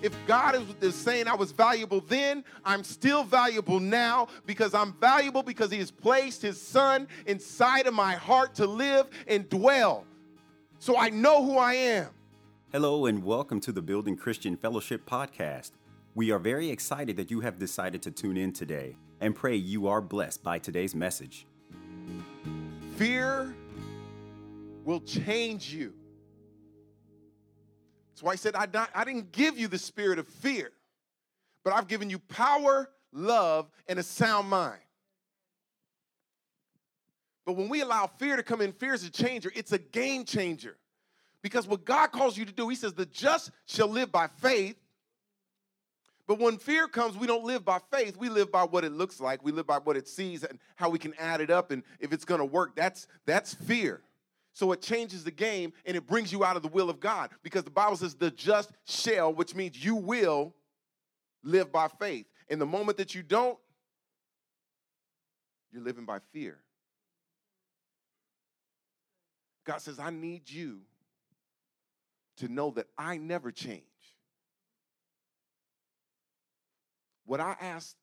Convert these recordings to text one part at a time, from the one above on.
If God is, saying I was valuable then, I'm still valuable now because I'm valuable because He has placed His Son inside of my heart to live and dwell. So I know who I am. Hello, and welcome to the Building Christian Fellowship podcast. We are very excited that you have decided to tune in today and pray you are blessed by today's message. Fear will change you. That's why I said I, not, I didn't give you the spirit of fear, but I've given you power, love, and a sound mind. But when we allow fear to come in, fear is a changer. It's a game changer. Because what God calls you to do, He says, the just shall live by faith. But when fear comes, we don't live by faith. We live by what it looks like. We live by what it sees and how we can add it up and if it's going to work. That's that's fear. So it changes the game and it brings you out of the will of God because the Bible says the just shall, which means you will live by faith. And the moment that you don't, you're living by fear. God says, I need you to know that I never change. What I asked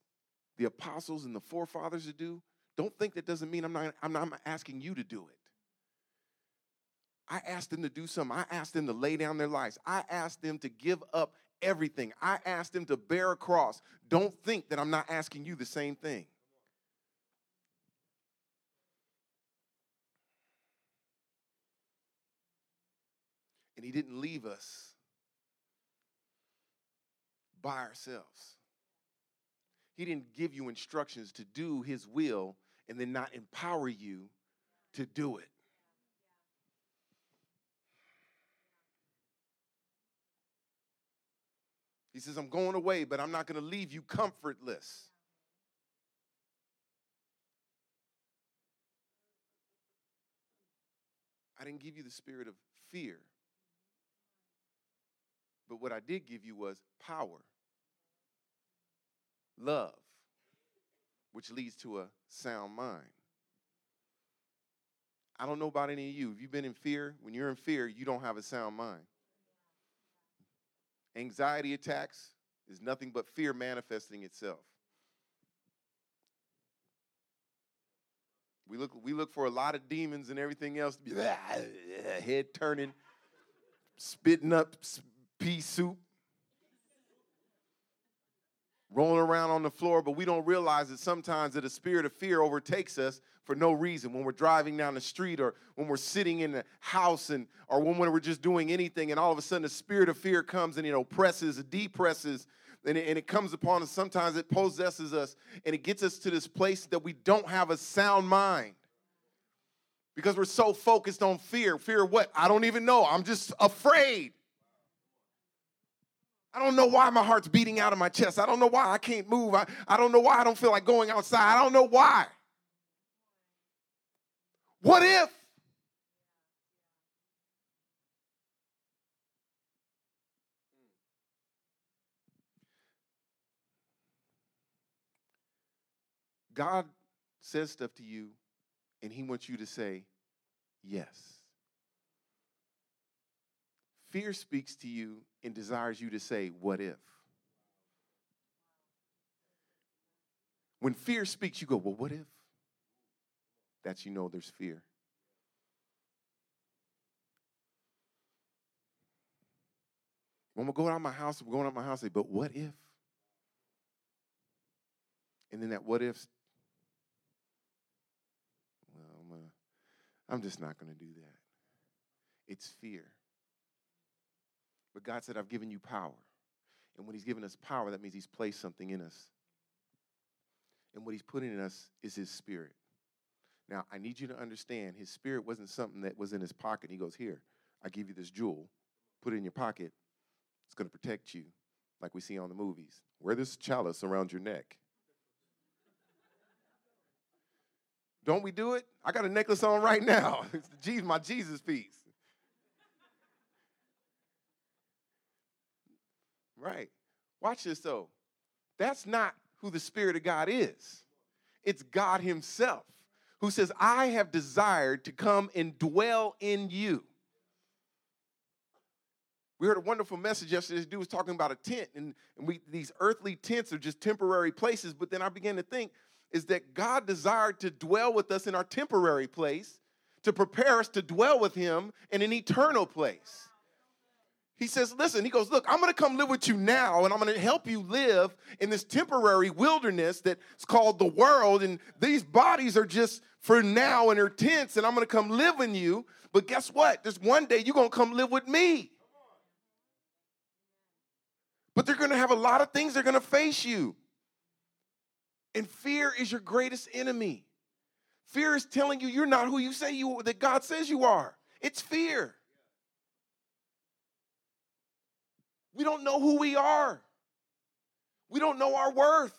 the apostles and the forefathers to do, don't think that doesn't mean I'm not, I'm not asking you to do it. I asked them to do something. I asked them to lay down their lives. I asked them to give up everything. I asked them to bear a cross. Don't think that I'm not asking you the same thing. And He didn't leave us by ourselves. He didn't give you instructions to do His will and then not empower you to do it. He says, I'm going away, but I'm not going to leave you comfortless. I didn't give you the spirit of fear. But what I did give you was power, love, which leads to a sound mind. I don't know about any of you. If you've been in fear, when you're in fear, you don't have a sound mind. Anxiety attacks is nothing but fear manifesting itself. We look, we look for a lot of demons and everything else to be head turning, spitting up pea soup, rolling around on the floor, but we don't realize that sometimes that a spirit of fear overtakes us for no reason when we're driving down the street or when we're sitting in the house and or when we're just doing anything and all of a sudden the spirit of fear comes and it oppresses, depresses, and it, and it comes upon us. Sometimes it possesses us and it gets us to this place that we don't have a sound mind. Because we're so focused on fear. Fear of what? I don't even know. I'm just afraid. I don't know why my heart's beating out of my chest. I don't know why I can't move. I, I don't know why I don't feel like going outside. I don't know why. What if? God says stuff to you, and He wants you to say yes. Fear speaks to you and desires you to say, What if? When fear speaks, you go, Well, what if? That's you know there's fear. When we're going out my house, we're going out my house, say, But what if? And then that what if, well, I'm, I'm just not going to do that. It's fear. But God said, I've given you power. And when He's given us power, that means He's placed something in us. And what He's putting in us is His Spirit. Now, I need you to understand His Spirit wasn't something that was in His pocket. He goes, Here, I give you this jewel, put it in your pocket. It's going to protect you, like we see on the movies. Wear this chalice around your neck. Don't we do it? I got a necklace on right now. It's my Jesus piece. Right. Watch this though. That's not who the Spirit of God is. It's God Himself who says, I have desired to come and dwell in you. We heard a wonderful message yesterday. This dude was talking about a tent, and, and we these earthly tents are just temporary places. But then I began to think, is that God desired to dwell with us in our temporary place to prepare us to dwell with Him in an eternal place. He says, Listen, he goes, Look, I'm gonna come live with you now, and I'm gonna help you live in this temporary wilderness that's called the world. And these bodies are just for now and they're tents, and I'm gonna come live in you. But guess what? There's one day you're gonna come live with me. But they're gonna have a lot of things they're gonna face you. And fear is your greatest enemy. Fear is telling you you're not who you say you that God says you are. It's fear. We don't know who we are. We don't know our worth.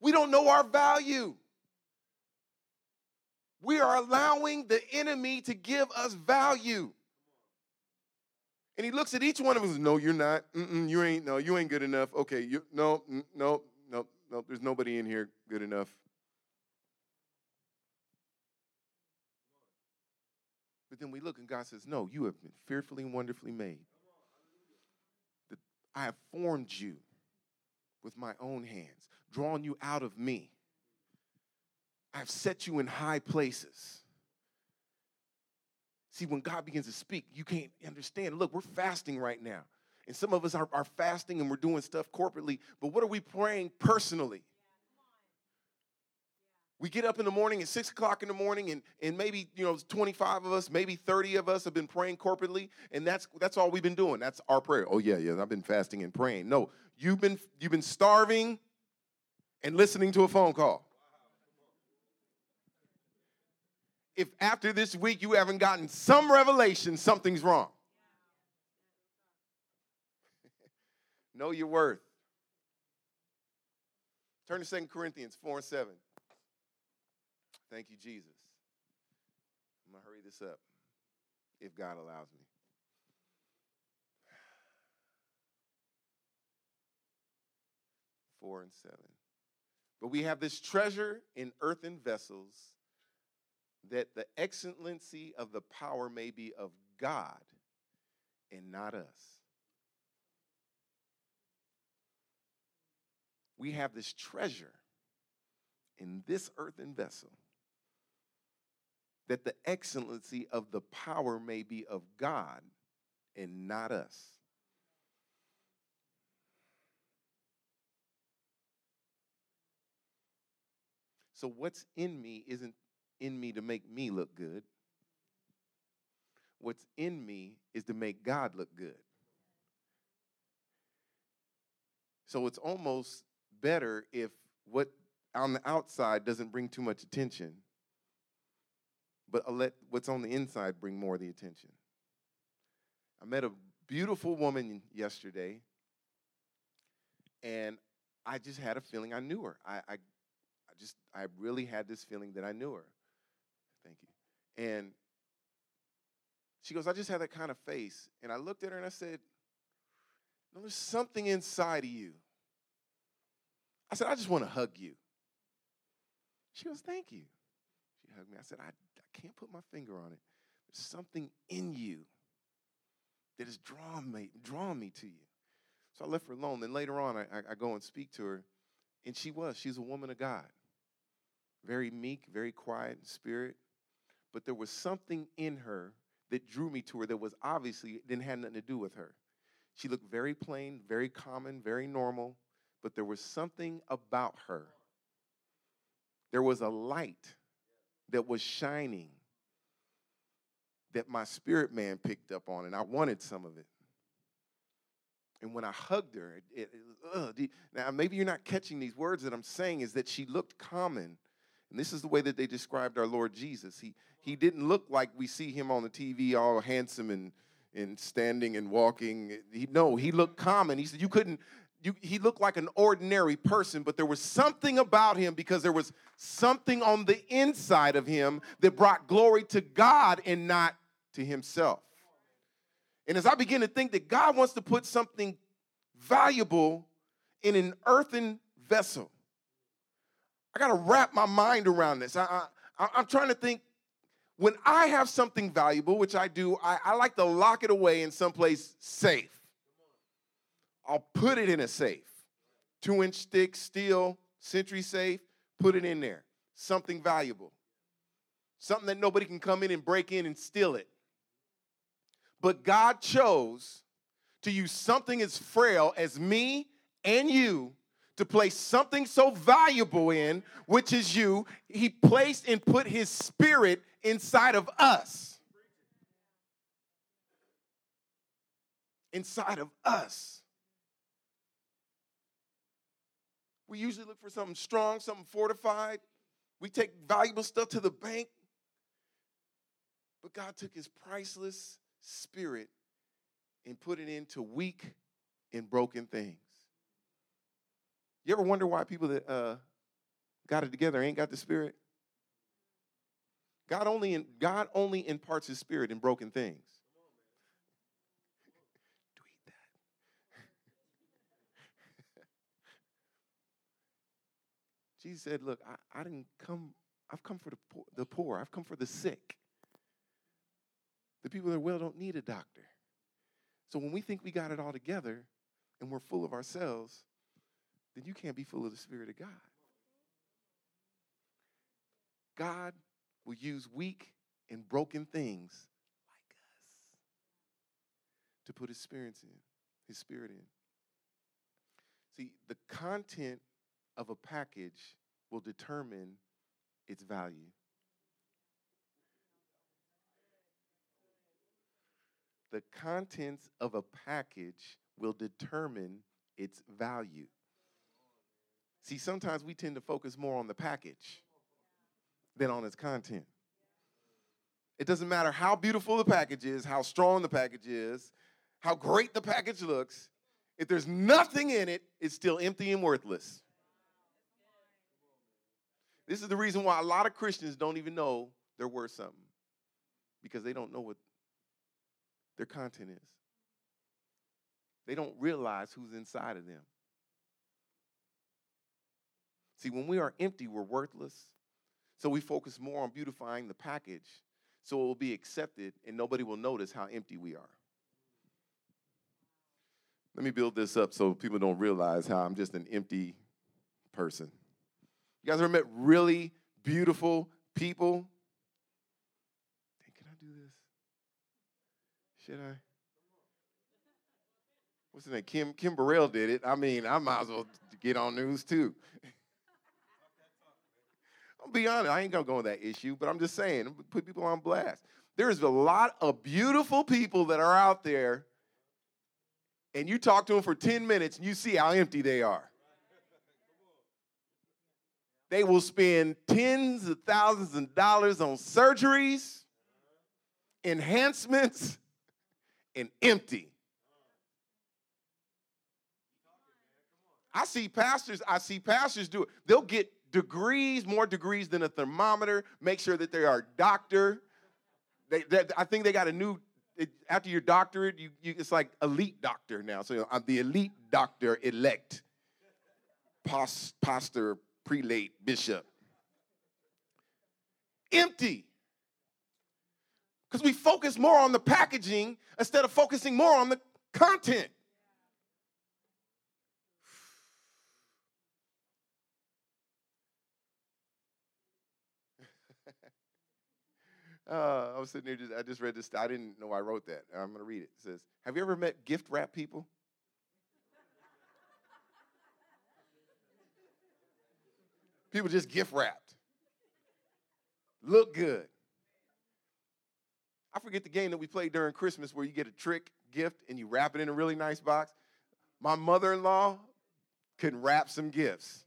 We don't know our value. We are allowing the enemy to give us value. And he looks at each one of us. No, you're not. Mm-mm, you ain't. No, you ain't good enough. Okay, you no, mm, no, no, no. There's nobody in here good enough. But then we look and God says, No, you have been fearfully and wonderfully made. I have formed you with my own hands, drawn you out of me. I've set you in high places. See, when God begins to speak, you can't understand. Look, we're fasting right now. And some of us are, are fasting and we're doing stuff corporately, but what are we praying personally? We get up in the morning at six o'clock in the morning, and, and maybe you know 25 of us, maybe 30 of us have been praying corporately, and that's that's all we've been doing. That's our prayer. Oh yeah, yeah, I've been fasting and praying. No, you've been you've been starving and listening to a phone call. If after this week you haven't gotten some revelation, something's wrong. know your worth. Turn to 2 Corinthians 4 and 7. Thank you, Jesus. I'm going to hurry this up if God allows me. Four and seven. But we have this treasure in earthen vessels that the excellency of the power may be of God and not us. We have this treasure in this earthen vessel that the excellency of the power may be of God and not us. So, what's in me isn't in me to make me look good. What's in me is to make God look good. So, it's almost better if what on the outside doesn't bring too much attention but I'll let what's on the inside bring more of the attention. I met a beautiful woman yesterday, and I just had a feeling I knew her. I, I, I just, I really had this feeling that I knew her. Thank you. And she goes, I just had that kind of face. And I looked at her and I said, No, there's something inside of you. I said, I just want to hug you. She goes, Thank you. She hugged me. I said, I can't put my finger on it. There's something in you that has drawn me, drawn me to you. So I left her alone. Then later on, I, I, I go and speak to her, and she was. She's a woman of God. Very meek, very quiet in spirit. But there was something in her that drew me to her that was obviously didn't have nothing to do with her. She looked very plain, very common, very normal, but there was something about her. There was a light that was shining that my spirit man picked up on, and I wanted some of it. And when I hugged her, it, it, now maybe you're not catching these words that I'm saying, is that she looked common. And this is the way that they described our Lord Jesus. He, he didn't look like we see him on the TV, all handsome and, and standing and walking. He, no, he looked common. He said, You couldn't, you, he looked like an ordinary person, but there was something about him because there was something on the inside of him that brought glory to God and not to himself. And as I begin to think that God wants to put something valuable in an earthen vessel, I got to wrap my mind around this. I, I, I'm trying to think when I have something valuable, which I do, I, I like to lock it away in someplace safe. I'll put it in a safe. Two inch thick steel, SentrySafe, put it in there. Something valuable. Something that nobody can come in and break in and steal it. But God chose to use something as frail as me and you to place something so valuable in, which is you. He placed and put his spirit inside of us. Inside of us. We usually look for something strong, something fortified. We take valuable stuff to the bank. But God took his priceless spirit and put it into weak and broken things. You ever wonder why people that uh, got it together ain't got the spirit? God only in, God only imparts his spirit in broken things. Jesus said, Look, I, I didn't come, I've come for the poor, the poor, I've come for the sick. The people that are well don't need a doctor. So when we think we got it all together and we're full of ourselves, then you can't be full of the Spirit of God. God will use weak and broken things like us to put his spirit in, his spirit in. See, the content of a package will determine its value. the contents of a package will determine its value. See, sometimes we tend to focus more on the package than on its content. It doesn't matter how beautiful the package is, how strong the package is, how great the package looks. If there's nothing in it, it's still empty and worthless. This is the reason why a lot of Christians don't even know they're worth something because they don't know what their content is. They don't realize who's inside of them. See, when we are empty, we're worthless. So we focus more on beautifying the package so it will be accepted and nobody will notice how empty we are. Let me build this up so people don't realize how I'm just an empty person. You guys ever met really beautiful people Hey, can I do this? Should I? What's his name? Kim Kim Burrell did it. I mean, I might as well get on news too. I'll be honest, I ain't gonna go on that issue, but I'm just saying, put people on blast. There's a lot of beautiful people that are out there, and you talk to them for 10 minutes and you see how empty they are. They will spend tens of thousands of dollars on surgeries, enhancements, and empty. I see pastors, I see pastors do it. They'll get degrees, more degrees than a thermometer, make sure that they are doctor. They, they I think they got a new, it, after your doctorate, you, you, it's like elite doctor now. So I'm the elite doctor elect, pastor, prelate, bishop. Empty. Because we focus more on the packaging instead of focusing more on the content. uh, I was sitting there, just, I just read this. I didn't know I wrote that. I'm going to read it. It says, Have you ever met gift wrap people? People just gift wrapped. Look good. I forget the game that we played during Christmas where you get a trick gift and you wrap it in a really nice box. My mother in law can wrap some gifts.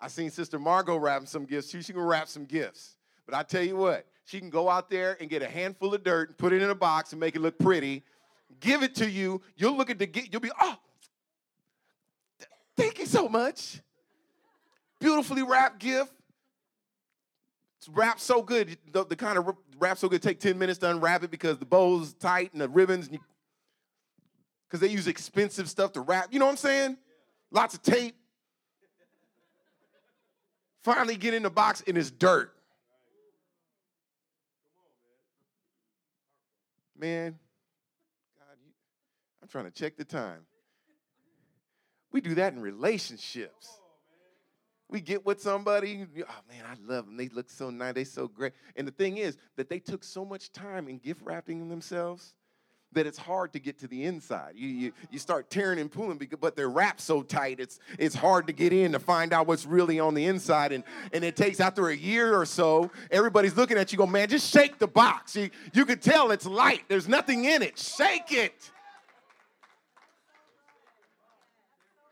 I seen Sister Margot wrap some gifts too. She can wrap some gifts. But I tell you what, she can go out there and get a handful of dirt and put it in a box and make it look pretty, give it to you. You'll look at the gift, you'll be, oh, thank you so much. Beautifully wrapped gift. It's wrapped so good, the, the kind of wrap so good, take 10 minutes to unwrap it because the bow's tight and the ribbons, because they use expensive stuff to wrap. You know what I'm saying? Lots of tape. Finally get in the box and it's dirt. Man, God, I'm trying to check the time. We do that in relationships. We get with somebody, oh man, I love them. They look so nice, they so great. And the thing is that they took so much time in gift wrapping themselves that it's hard to get to the inside. You, you, you start tearing and pulling, because, but they're wrapped so tight, it's, it's hard to get in to find out what's really on the inside. And, and it takes, after a year or so, everybody's looking at you, go, man, just shake the box. You, you can tell it's light, there's nothing in it. Shake it.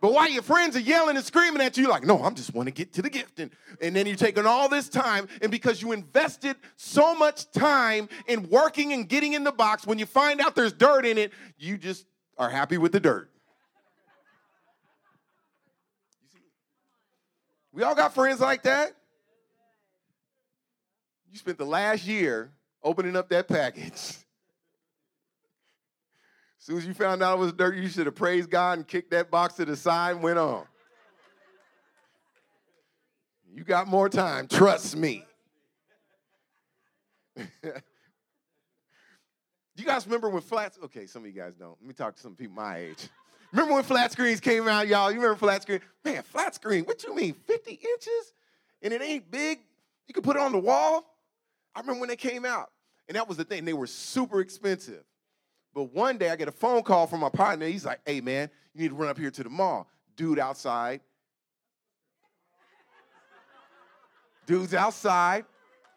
But while your friends are yelling and screaming at you, like, no, I'm just want to get to the gift. And, and then you're taking all this time, and because you invested so much time in working and getting in the box, when you find out there's dirt in it, you just are happy with the dirt. We all got friends like that. You spent the last year opening up that package as soon as you found out it was dirt, you should have praised God and kicked that box to the side and went on. You got more time, trust me. you guys remember when flat okay, some of you guys don't. Let me talk to some people my age. Remember when flat screens came out, y'all? You remember flat screen? Man, flat screen, what you mean? 50 inches? And it ain't big? You can put it on the wall? I remember when they came out. And that was the thing. They were super expensive. But one day I get a phone call from my partner. He's like, hey, man, you need to run up here to the mall. Dude outside. Dude's outside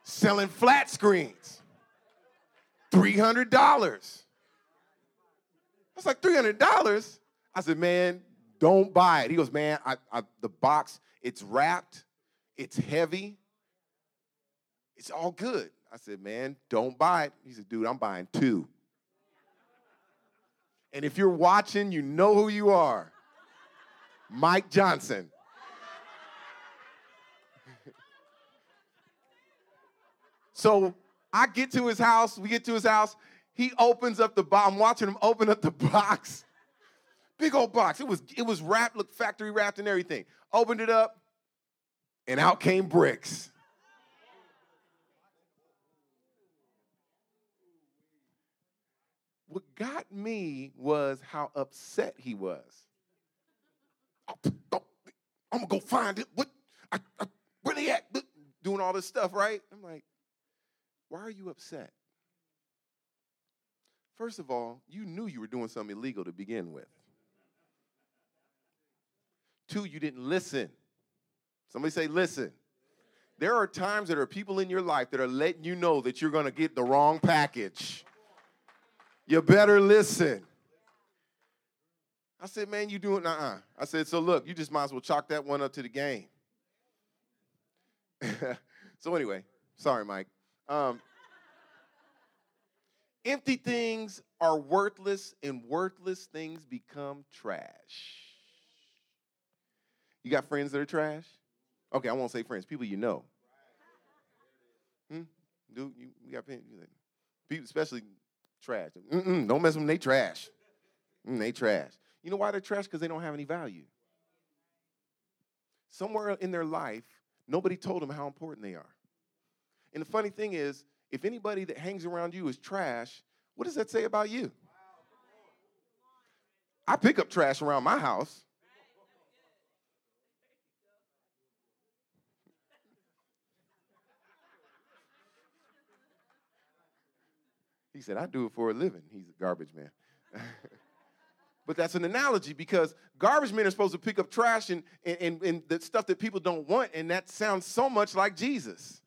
selling flat screens. $300. I was like, $300? I said, man, don't buy it. He goes, man, I, I, the box, it's wrapped, it's heavy, it's all good. I said, man, don't buy it. He said, dude, I'm buying two. And if you're watching, you know who you are Mike Johnson. so I get to his house, we get to his house. He opens up the box. I'm watching him open up the box. Big old box. It was it was wrapped, look factory wrapped and everything. Opened it up, and out came bricks. What got me was how upset he was. I'm gonna go find it. What? I, I, where they at? Doing all this stuff, right? I'm like, why are you upset? First of all, you knew you were doing something illegal to begin with. Two, you didn't listen. Somebody say, listen. There are times that are people in your life that are letting you know that you're to get the wrong package. You better listen. I said, man, you doing uh-uh. I said, so look, you just might as well chalk that one up to the game. so anyway, sorry, Mike. Um, empty things are worthless, and worthless things become trash. You got friends that are trash? Okay, I won't say friends. People you know. Hmm? Dude, you, you got people, especially Trash. Mm-mm, don't mess with them. They trash. Mm, they trash. You know why they're trash? Because they don't have any value. Somewhere in their life, nobody told them how important they are. And the funny thing is, if anybody that hangs around you is trash, what does that say about you? I pick up trash around my house. He said, I do it for a living. He's a garbage man. but that's an analogy because garbage men are supposed to pick up trash and, and, and the stuff that people don't want, and that sounds so much like Jesus.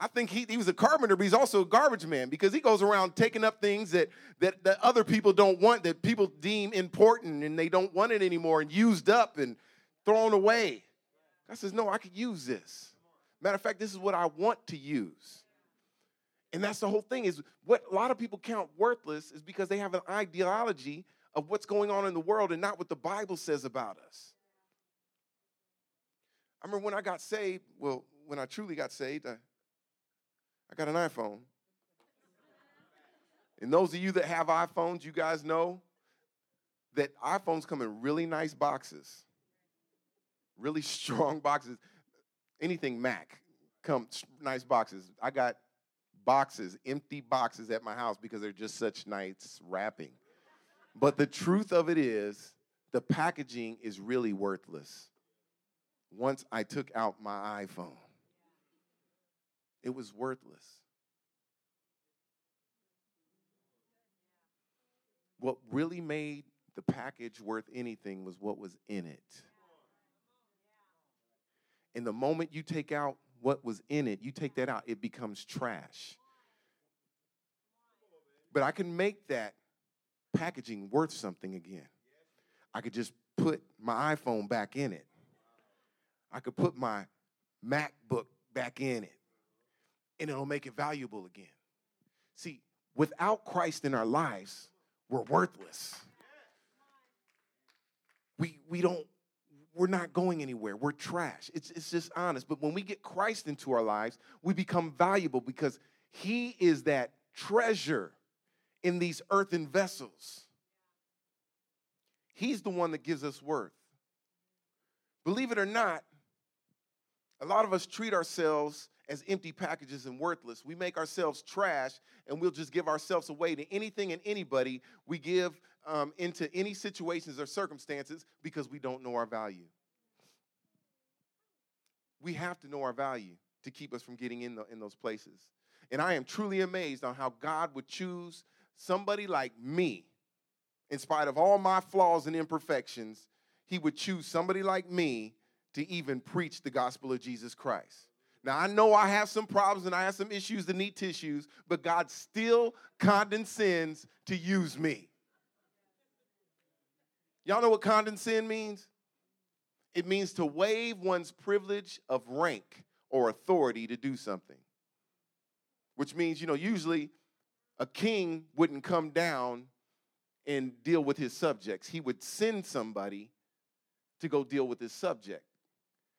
I think he, he was a carpenter, but he's also a garbage man because he goes around taking up things that, that, that other people don't want, that people deem important, and they don't want it anymore, and used up and thrown away. God says, No, I could use this. Matter of fact, this is what I want to use. And that's the whole thing is what a lot of people count worthless is because they have an ideology of what's going on in the world and not what the Bible says about us. I remember when I got saved, well, when I truly got saved, I, I got an iPhone. And those of you that have iPhones, you guys know that iPhones come in really nice boxes, really strong boxes. Anything Mac come nice boxes. I got boxes, empty boxes at my house because they're just such nice wrapping. But the truth of it is, the packaging is really worthless. Once I took out my iPhone, it was worthless. What really made the package worth anything was what was in it. And the moment you take out what was in it, you take that out, it becomes trash. But I can make that packaging worth something again. I could just put my iPhone back in it. I could put my MacBook back in it, and it'll make it valuable again. See, without Christ in our lives, we're worthless. We, we don't, we're not going anywhere. We're trash. It's, it's just honest. But when we get Christ into our lives, we become valuable because He is that treasure in these earthen vessels. He's the one that gives us worth. Believe it or not, a lot of us treat ourselves as empty packages and worthless. We make ourselves trash and we'll just give ourselves away to anything and anybody. We give um, into any situations or circumstances because we don't know our value. We have to know our value to keep us from getting in, the, in those places. And I am truly amazed on how God would choose somebody like me, in spite of all my flaws and imperfections, He would choose somebody like me to even preach the gospel of Jesus Christ. Now, I know I have some problems and I have some issues that need tissues, but God still condescends to use me. Y'all know what condescend means? It means to waive one's privilege of rank or authority to do something. Which means, you know, usually a king wouldn't come down and deal with his subjects. He would send somebody to go deal with his subject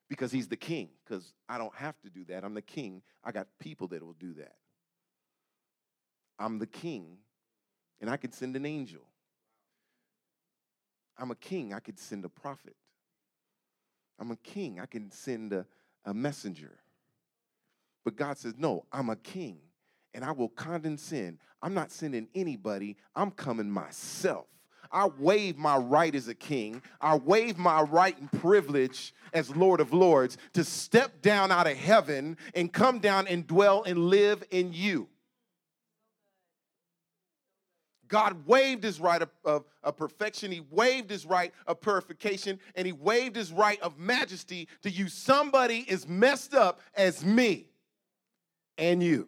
because he's the king. Because I don't have to do that. I'm the king. I got people that will do that. I'm the king, and I could send an angel. I'm a king. I could send a prophet. I'm a king. I can send a, a messenger. But God says, No, I'm a king and I will condescend. I'm not sending anybody, I'm coming myself. I waive my right as a king. I waive my right and privilege as Lord of Lords to step down out of heaven and come down and dwell and live in you. God waived his right of, of, of, perfection. He waived his right of purification, and he waived his right of majesty to use somebody as messed up as me and you.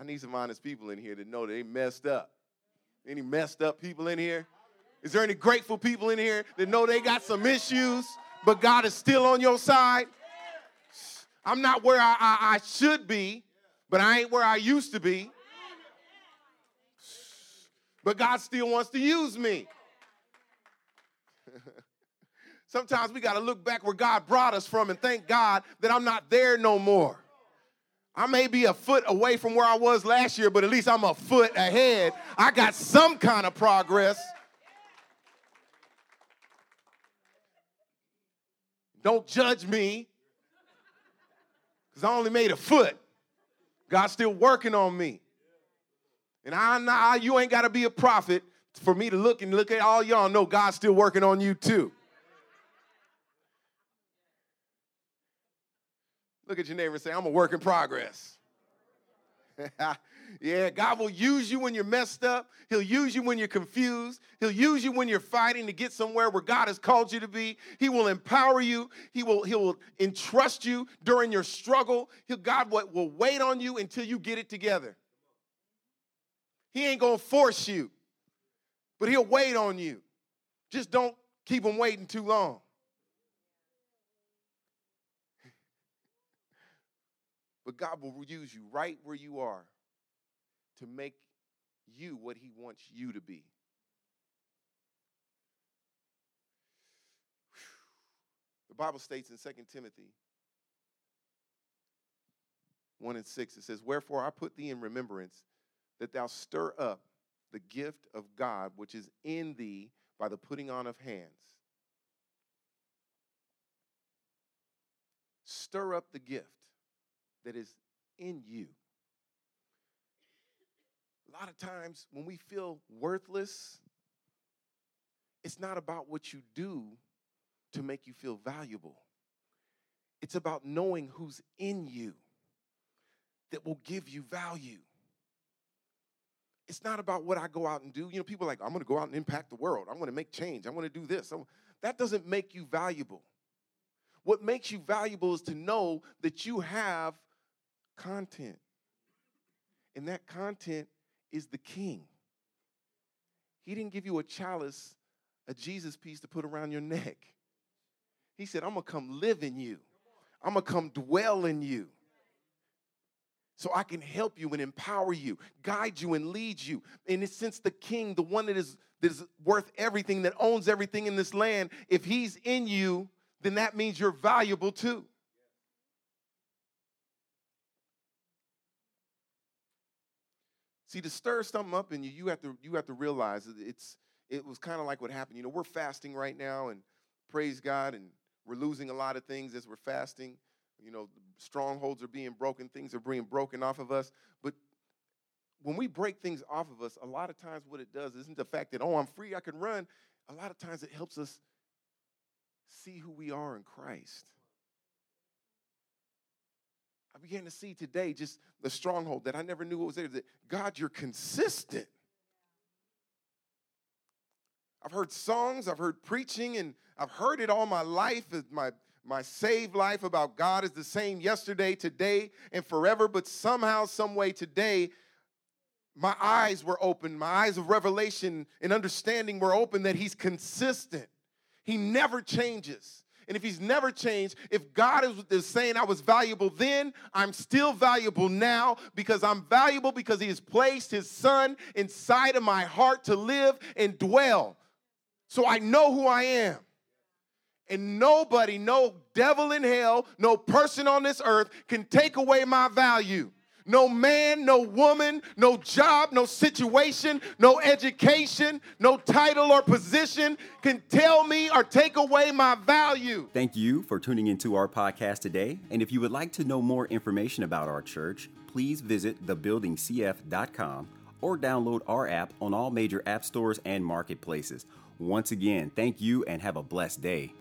I need some honest people in here to know they messed up. Any messed up people in here? Is there any grateful people in here that know they got some issues, but God is still on your side? I'm not where I, I, I should be, but I ain't where I used to be. But God still wants to use me. Sometimes we got to look back where God brought us from and thank God that I'm not there no more. I may be a foot away from where I was last year, but at least I'm a foot ahead. I got some kind of progress. Don't judge me because I only made a foot. God's still working on me. And I, I you ain't got to be a prophet for me to look and look at all y'all know God's still working on you too. Look at your neighbor and say, I'm a work in progress. yeah, God will use you when you're messed up. He'll use you when you're confused. He'll use you when you're fighting to get somewhere where God has called you to be. He will empower you. He will, he will entrust you during your struggle. He'll, God will, will wait on you until you get it together. He ain't to force you, but he'll wait on you. Just don't keep him waiting too long. But God will use you right where you are to make you what He wants you to be. The Bible states in 2 Timothy 1 and 6, it says, Wherefore I put thee in remembrance that thou stir up the gift of God which is in thee by the putting on of hands. Stir up the gift that is in you. A lot of times when we feel worthless, it's not about what you do to make you feel valuable. It's about knowing who's in you that will give you value. It's not about what I go out and do. You know, people are like, I'm going to go out and impact the world. I'm going to make change. I'm going to do this. that doesn't make you valuable. What makes you valuable is to know that you have content. And that content is the king. He didn't give you a chalice, a Jesus piece to put around your neck. He said, I'm going to come live in you, I'm going to come dwell in you so I can help you and empower you, guide you and lead you. And it's since the king, the one that is, that is worth everything, that owns everything in this land, if he's in you, then that means you're valuable too. See, to stir something up in you, you have to you have to realize it's it was kind of like what happened. You know, we're fasting right now, and praise God, and we're losing a lot of things as we're fasting. You know, strongholds are being broken, things are being broken off of us. But when we break things off of us, a lot of times what it does isn't the fact that, oh, I'm free, I can run. A lot of times it helps us see who we are in Christ. I began to see today just the stronghold that I never knew was there. That God, you're consistent. I've heard songs, I've heard preaching, and I've heard it all my life. My my saved life about God is the same yesterday, today, and forever. But somehow, some way, today, my eyes were open. My eyes of revelation and understanding were open that He's consistent. He never changes. And if he's never changed, if God is, is, saying I was valuable then, I'm still valuable now because I'm valuable because he has placed his son inside of my heart to live and dwell. So I know who I am. And nobody, no devil in hell, no person on this earth can take away my value. No man, no woman, no job, no situation, no education, no title or position can tell me or take away my value. Thank you for tuning into our podcast today. And if you would like to know more information about our church, please visit thebuildingcf.com or download our app on all major app stores and marketplaces. Once again, thank you and have a blessed day.